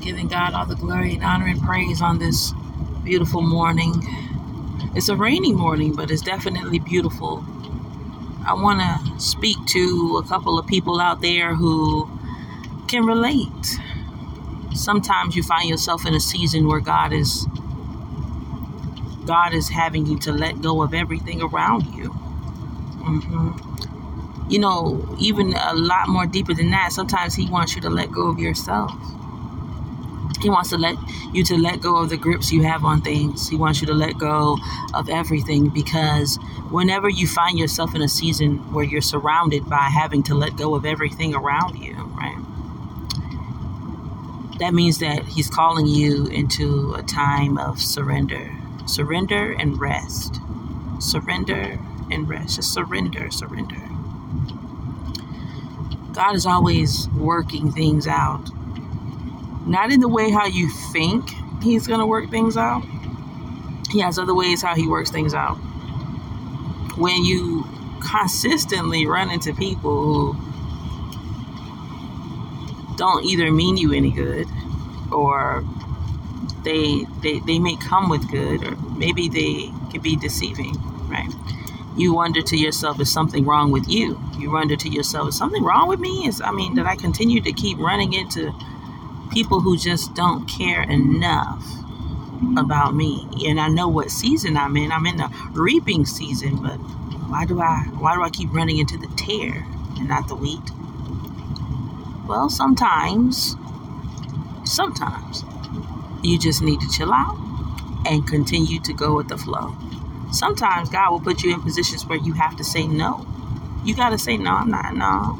giving God all the glory and honor and praise on this beautiful morning. It's a rainy morning, but it's definitely beautiful. I want to speak to a couple of people out there who can relate. Sometimes you find yourself in a season where God is God is having you to let go of everything around you. Mm-hmm. You know, even a lot more deeper than that, sometimes He wants you to let go of yourself. He wants to let you to let go of the grips you have on things. He wants you to let go of everything because whenever you find yourself in a season where you're surrounded by having to let go of everything around you, right? That means that he's calling you into a time of surrender. Surrender and rest. Surrender and rest. Just surrender, surrender. God is always working things out not in the way how you think he's going to work things out. He has other ways how he works things out. When you consistently run into people who don't either mean you any good or they they, they may come with good or maybe they could be deceiving, right? You wonder to yourself, is something wrong with you? You wonder to yourself, is something wrong with me? Is I mean, did I continue to keep running into people who just don't care enough about me. And I know what season I'm in. I'm in the reaping season, but why do I why do I keep running into the tare and not the wheat? Well, sometimes sometimes you just need to chill out and continue to go with the flow. Sometimes God will put you in positions where you have to say no. You got to say no, I'm not no.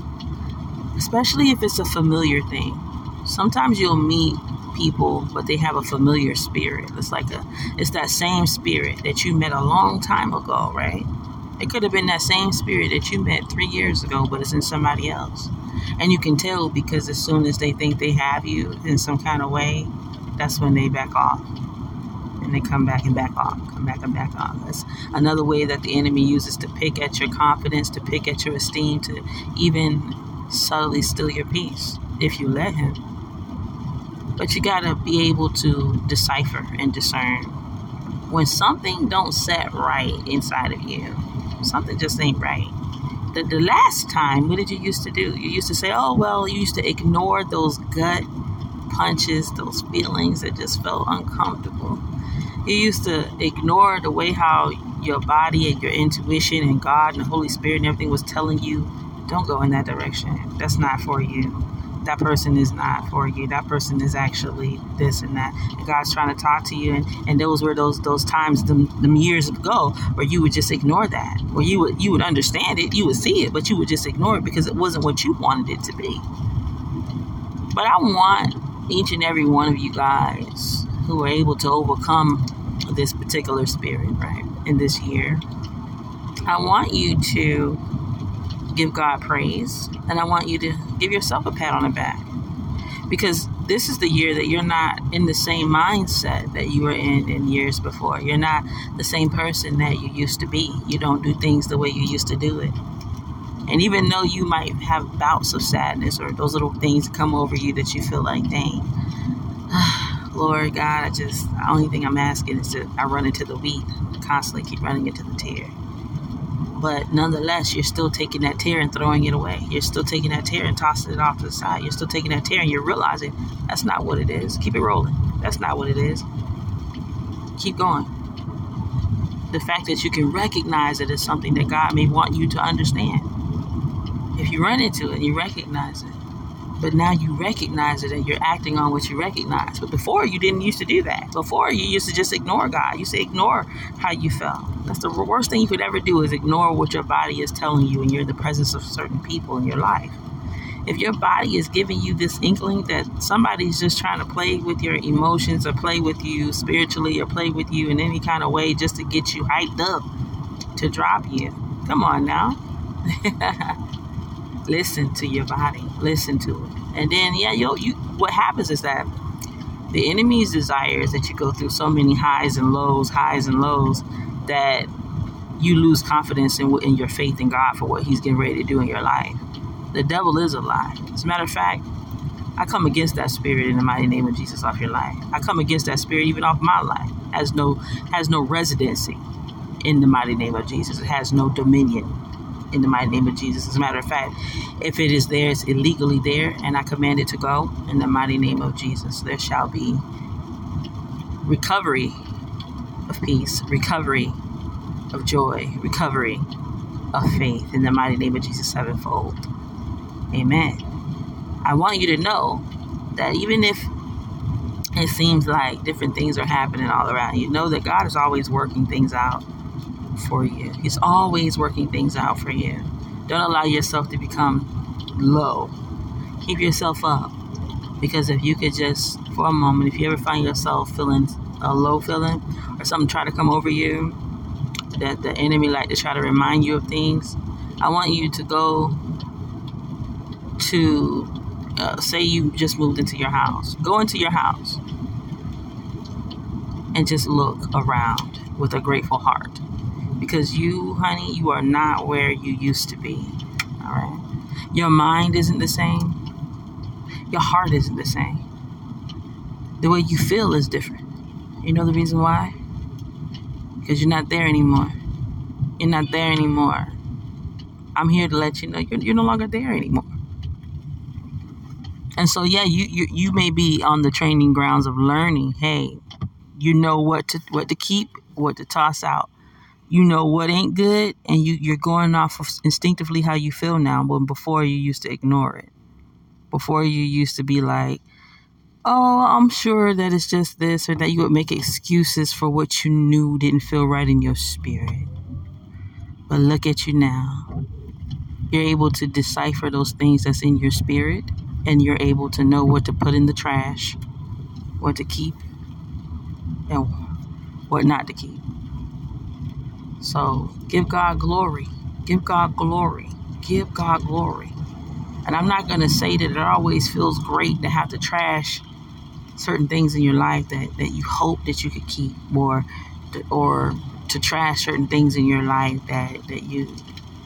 Especially if it's a familiar thing sometimes you'll meet people but they have a familiar spirit. It's like a it's that same spirit that you met a long time ago right? It could have been that same spirit that you met three years ago but it's in somebody else. And you can tell because as soon as they think they have you in some kind of way that's when they back off. And they come back and back off come back and back off. That's another way that the enemy uses to pick at your confidence to pick at your esteem to even subtly steal your peace if you let him but you got to be able to decipher and discern when something don't set right inside of you. Something just ain't right. The, the last time what did you used to do? You used to say oh well you used to ignore those gut punches those feelings that just felt uncomfortable. You used to ignore the way how your body and your intuition and god and the holy spirit and everything was telling you don't go in that direction. That's not for you that person is not for you. That person is actually this and that. God's trying to talk to you. And, and those were those those times, them, them years ago, where you would just ignore that. Where you would you would understand it, you would see it, but you would just ignore it because it wasn't what you wanted it to be. But I want each and every one of you guys who are able to overcome this particular spirit, right, in this year. I want you to give God praise and I want you to give yourself a pat on the back because this is the year that you're not in the same mindset that you were in in years before. You're not the same person that you used to be. You don't do things the way you used to do it. And even though you might have bouts of sadness or those little things come over you that you feel like, dang, Lord God, I just, the only thing I'm asking is that I run into the wheat, constantly keep running into the tare. But nonetheless, you're still taking that tare and throwing it away. You're still taking that tare and tossing it off to the side. You're still taking that tare and you're realizing that's not what it is. Keep it rolling. That's not what it is. Keep going. The fact that you can recognize it as something that God may want you to understand. If you run into it and you recognize it, but now you recognize it and you're acting on what you recognize. But before you didn't used to do that. Before you used to just ignore God. You used to ignore how you felt. That's the worst thing you could ever do is ignore what your body is telling you and you're in the presence of certain people in your life. If your body is giving you this inkling that somebody's just trying to play with your emotions or play with you spiritually or play with you in any kind of way just to get you hyped up to drop you, come on now. listen to your body listen to it and then yeah yo you what happens is that the enemy's desire is that you go through so many highs and lows highs and lows that you lose confidence in, in your faith in god for what he's getting ready to do in your life the devil is a lie as a matter of fact I come against that spirit in the mighty name of Jesus off your life. I come against that spirit even off my life. Has no has no residency in the mighty name of Jesus. It has no dominion in the mighty name of Jesus. As a matter of fact, if it is there, it's illegally there, and I command it to go in the mighty name of Jesus. There shall be recovery of peace, recovery of joy, recovery of faith in the mighty name of Jesus sevenfold. Amen. I want you to know that even if it seems like different things are happening all around you, know that God is always working things out for you. He's always working things out for you. Don't allow yourself to become low. Keep yourself up. Because if you could just, for a moment, if you ever find yourself feeling a low feeling or something try to come over you, that the enemy like to try to remind you of things, I want you to go to uh, say you just moved into your house. Go into your house and just look around with a grateful heart. Because you, honey, you are not where you used to be. All right. Your mind isn't the same. Your heart isn't the same. The way you feel is different. You know the reason why? Because you're not there anymore. You're not there anymore. I'm here to let you know you're, you're no longer there anymore. And so, yeah, you, you you may be on the training grounds of learning. Hey, you know what to what to keep, what to toss out. You know what ain't good, and you you're going off of instinctively how you feel now. But before you used to ignore it. Before you used to be like, oh, I'm sure that it's just this or that. You would make excuses for what you knew didn't feel right in your spirit. But look at you now. You're able to decipher those things that's in your spirit, and you're able to know what to put in the trash, what to keep, and what not to keep. So give God glory. Give God glory. Give God glory. And I'm not going to say that it always feels great to have to trash certain things in your life that, that you hope that you could keep or or to trash certain things in your life that, that you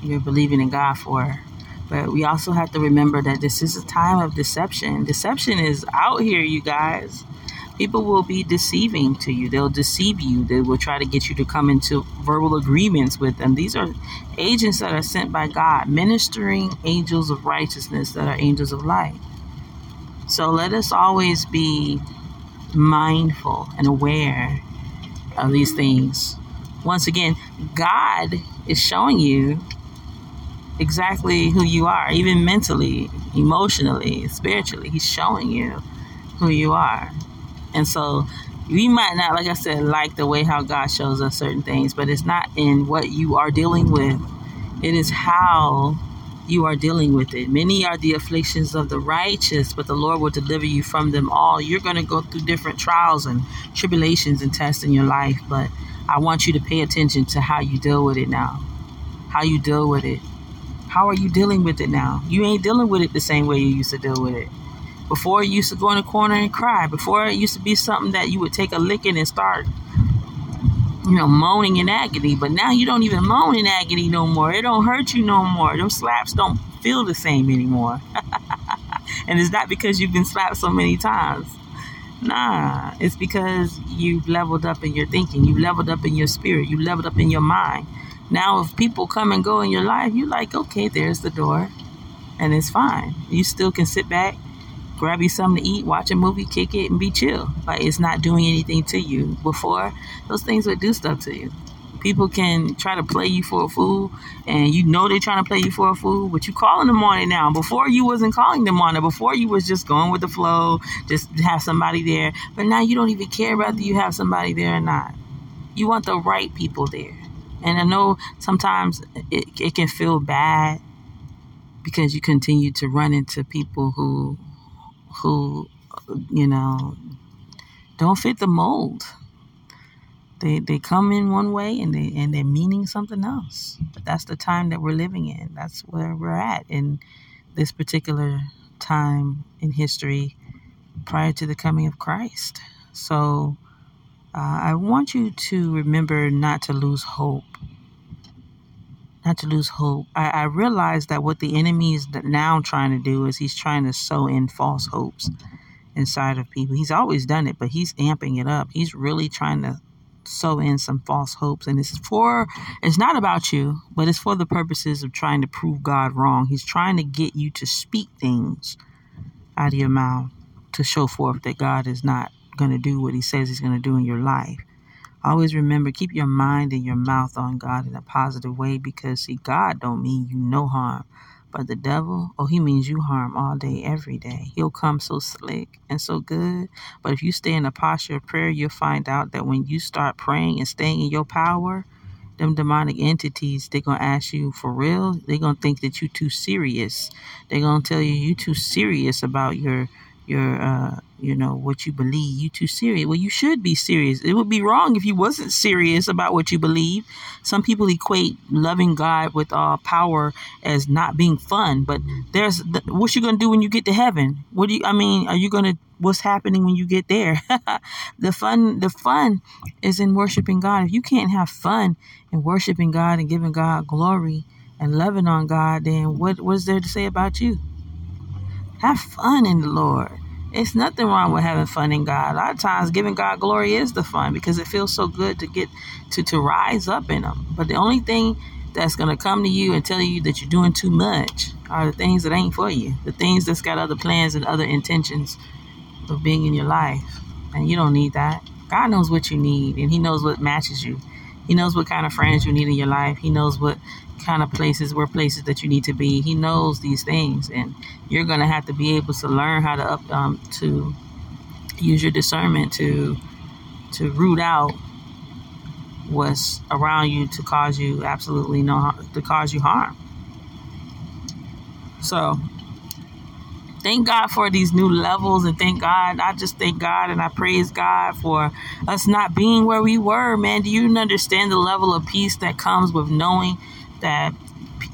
you're believing in God for. But we also have to remember that this is a time of deception. Deception is out here, you guys. People will be deceiving to you. They'll deceive you. They will try to get you to come into verbal agreements with them. These are agents that are sent by God, ministering angels of righteousness that are angels of light. So let us always be mindful and aware of these things once again, God is showing you exactly who you are, even mentally, emotionally, spiritually. He's showing you who you are. And so we might not, like I said, like the way how God shows us certain things, but it's not in what you are dealing with. It is how you are dealing with it. Many are the afflictions of the righteous, but the Lord will deliver you from them all. You're going to go through different trials and tribulations and tests in your life, but I want you to pay attention to how you deal with it now. How you deal with it. How are you dealing with it now? You ain't dealing with it the same way you used to deal with it. Before you used to go in the corner and cry. Before it used to be something that you would take a licking and start, you know, moaning in agony. But now you don't even moan in agony no more. It don't hurt you no more. Those slaps don't feel the same anymore. and it's not because you've been slapped so many times. Nah, it's because you've leveled up in your thinking, you've leveled up in your spirit, you leveled up in your mind. Now, if people come and go in your life, you're like, okay, there's the door, and it's fine. You still can sit back, grab you something to eat, watch a movie, kick it, and be chill. Like it's not doing anything to you. Before, those things would do stuff to you. People can try to play you for a fool and you know they're trying to play you for a fool but you calling them on it now. Before you wasn't calling them on it. Before you was just going with the flow just have somebody there. But now you don't even care whether you have somebody there or not. You want the right people there. And i know sometimes it, it can feel bad because you continue to run into people who who you know don't fit the mold they they come in one way and they and they're meaning something else. But that's the time that we're living in. That's where we're at in this particular time in history prior to the coming of Christ. So uh, I want you to remember not to lose hope. Not to lose hope. I, I realize that what the enemy is now trying to do is he's trying to sow in false hopes inside of people. He's always done it, but he's amping it up. He's really trying to sow in some false hopes and it's for it's not about you but it's for the purposes of trying to prove god wrong he's trying to get you to speak things out of your mouth to show forth that god is not going to do what he says he's going to do in your life always remember keep your mind and your mouth on god in a positive way because see god don't mean you no harm but the devil, oh, he means you harm all day, every day. He'll come so slick and so good. But if you stay in a posture of prayer, you'll find out that when you start praying and staying in your power, them demonic entities, they're going to ask you for real. They're going to think that you're too serious. They're going to tell you you're too serious about your your uh you know what you believe. You too serious. Well you should be serious. It would be wrong if you wasn't serious about what you believe. Some people equate loving god with uh power as not being fun but there's what you gonna do when you get to heaven? What do you i mean are you gonna what's happening when you get there? The fun the fun is in worshiping god. If you can't have fun in worshiping god and giving god glory and loving on god then what is there to say about you have fun in the Lord. It's nothing wrong with having fun in God. A lot of times, giving God glory is the fun because it feels so good to get to to rise up in Him. But the only thing that's going to come to you and tell you that you're doing too much are the things that ain't for you. The things that's got other plans and other intentions of being in your life, and you don't need that. God knows what you need, and He knows what matches you. He knows what kind of friends you need in your life. He knows what kind of places where places that you need to be. He knows these things, and you're going to have to be able to learn how to up um, to use your discernment to to root out what's around you to cause you absolutely no to cause you harm. So thank God for these new levels and thank God. I just thank God and I praise God for us not being where we were, man. Do you understand the level of peace that comes with knowing that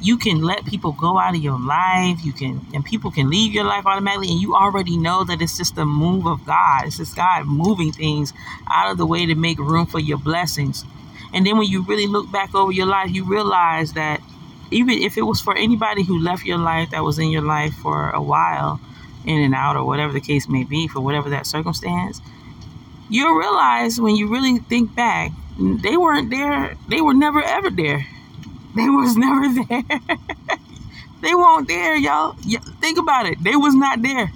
you can let people go out of your life you can and people can leave your life automatically and you already know that it's just a move of god. It's just god moving things out of the way to make room for your blessings. And then when you really look back over your life you realize that even if it was for anybody who left your life that was in your life for a while in and out or whatever the case may be for whatever that circumstance you'll realize when you really think back they weren't there they were never ever there they was never there. they weren't there, y'all. Think about it. They was not there.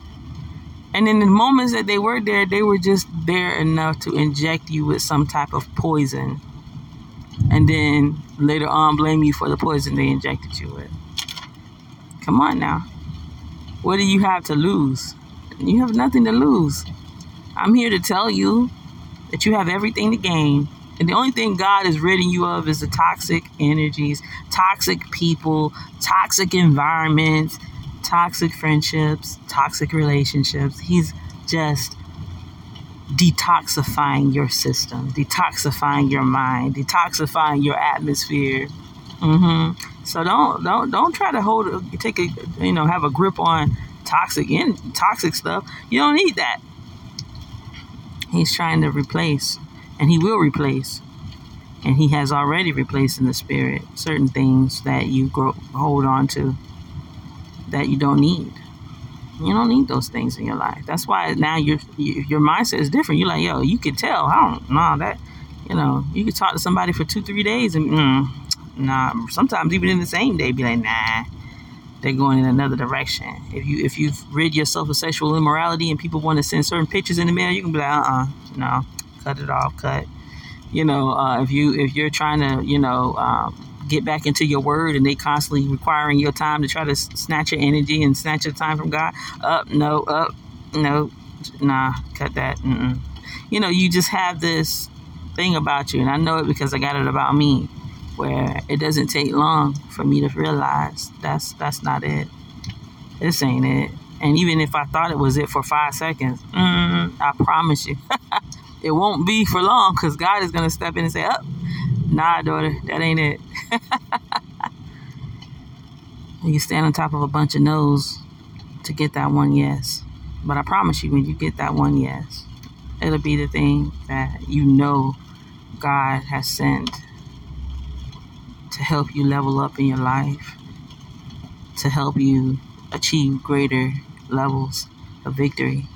And in the moments that they were there, they were just there enough to inject you with some type of poison. And then later on blame you for the poison they injected you with. Come on now. What do you have to lose? You have nothing to lose. I'm here to tell you that you have everything to gain and the only thing God is ridding you of is the toxic energies, toxic people, toxic environments, toxic friendships, toxic relationships. He's just detoxifying your system, detoxifying your mind, detoxifying your atmosphere. Mm-hmm. So don't don't don't try to hold take a you know have a grip on toxic in toxic stuff. You don't need that. He's trying to replace and he will replace. And he has already replaced in the spirit certain things that you grow, hold on to that you don't need. You don't need those things in your life. That's why now your your mindset is different. You're like yo you could tell. I don't know that you know you could talk to somebody for two three days and mm, nah. Sometimes even in the same day be like nah they're going in another direction. If you if you've rid yourself of sexual immorality and people want to send certain pictures in the mail you can be like uh-uh no cut it off, cut. You know, uh, if you if you're trying to, you know, um, get back into your word and they constantly requiring your time to try to snatch your energy and snatch your time from God, up, no, up, no, nah, cut that. Mm-mm. You know, you just have this thing about you, and I know it because I got it about me, where it doesn't take long for me to realize that's that's not it. This ain't it. And even if I thought it was it for five seconds, mm, I promise you, it won't be for long because God is going to step in and say, oh, nah, daughter, that ain't it. you stand on top of a bunch of no's to get that one yes. But I promise you, when you get that one yes, it'll be the thing that you know God has sent to help you level up in your life, to help you achieve greater levels of victory,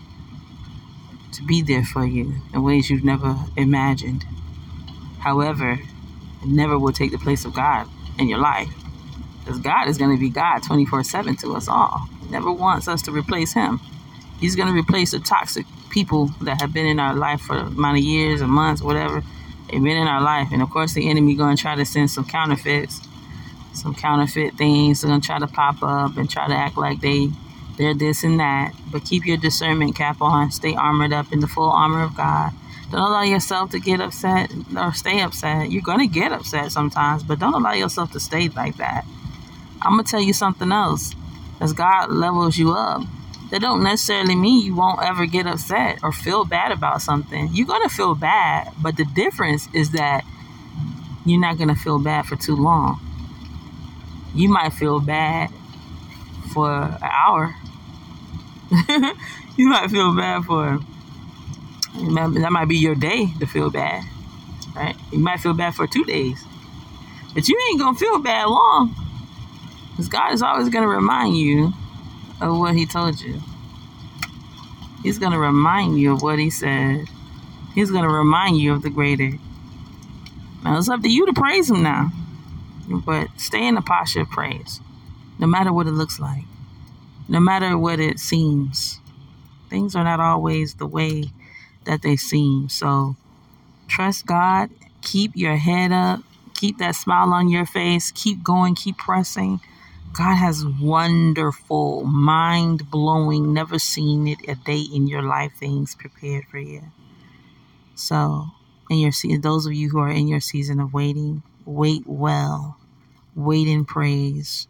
to be there for you in ways you've never imagined. However, it never will take the place of God in your life. Because God is going to be God 24 7 to us all. He never wants us to replace Him. He's going to replace the toxic people that have been in our life for amount of years or months, whatever. They've been in our life. And of course, the enemy going to try to send some counterfeits, some counterfeit things. They're going to try to pop up and try to act like they, they're this and that. But keep your discernment cap on. Stay armored up in the full armor of God. Don't allow yourself to get upset or stay upset. You're going to get upset sometimes, but don't allow yourself to stay like that. I'm going to tell you something else. As God levels you up, that don't necessarily mean you won't ever get upset or feel bad about something. You're going to feel bad, but the difference is that you're not going to feel bad for too long. You might feel bad for an hour. you might feel bad for him. that might be your day to feel bad, right? You might feel bad for two days, but you ain't gonna feel bad long, because God is always gonna remind you of what He told you. He's gonna remind you of what He said. He's gonna remind you of the greater. Now it's up to you to praise Him now, but stay in the posture of praise, no matter what it looks like, no matter what it seems. Things are not always the way that they seem. So trust God, keep your head up, keep that smile on your face, keep going, keep pressing. God has wonderful, mind blowing, never seen it a day in your life things prepared for you. So, in your those of you who are in your season of waiting, wait well, wait in praise,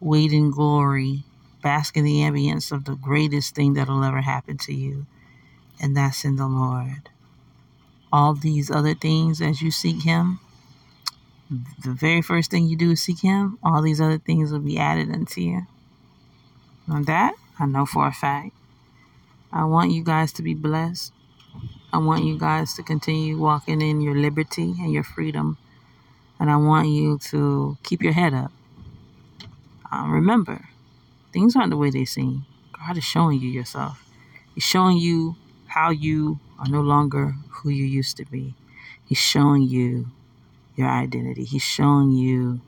wait in glory, bask in the ambience of the greatest thing that'll ever happen to you and that's in the Lord. All these other things, as you seek Him, the very first thing you do is seek Him, all these other things will be added unto you. On that, I know for a fact. I want you guys to be blessed. I want you guys to continue walking in your liberty and your freedom. And I want you to keep your head up. Uh, remember, things aren't the way they seem. God is showing you yourself. He's showing you how you are no longer who you used to be. He's showing you your identity. He's showing you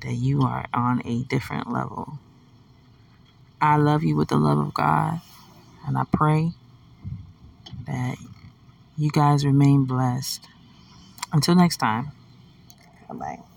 that you are on a different level. I love you with the love of God, and I pray that you guys remain blessed. Until next time, bye bye.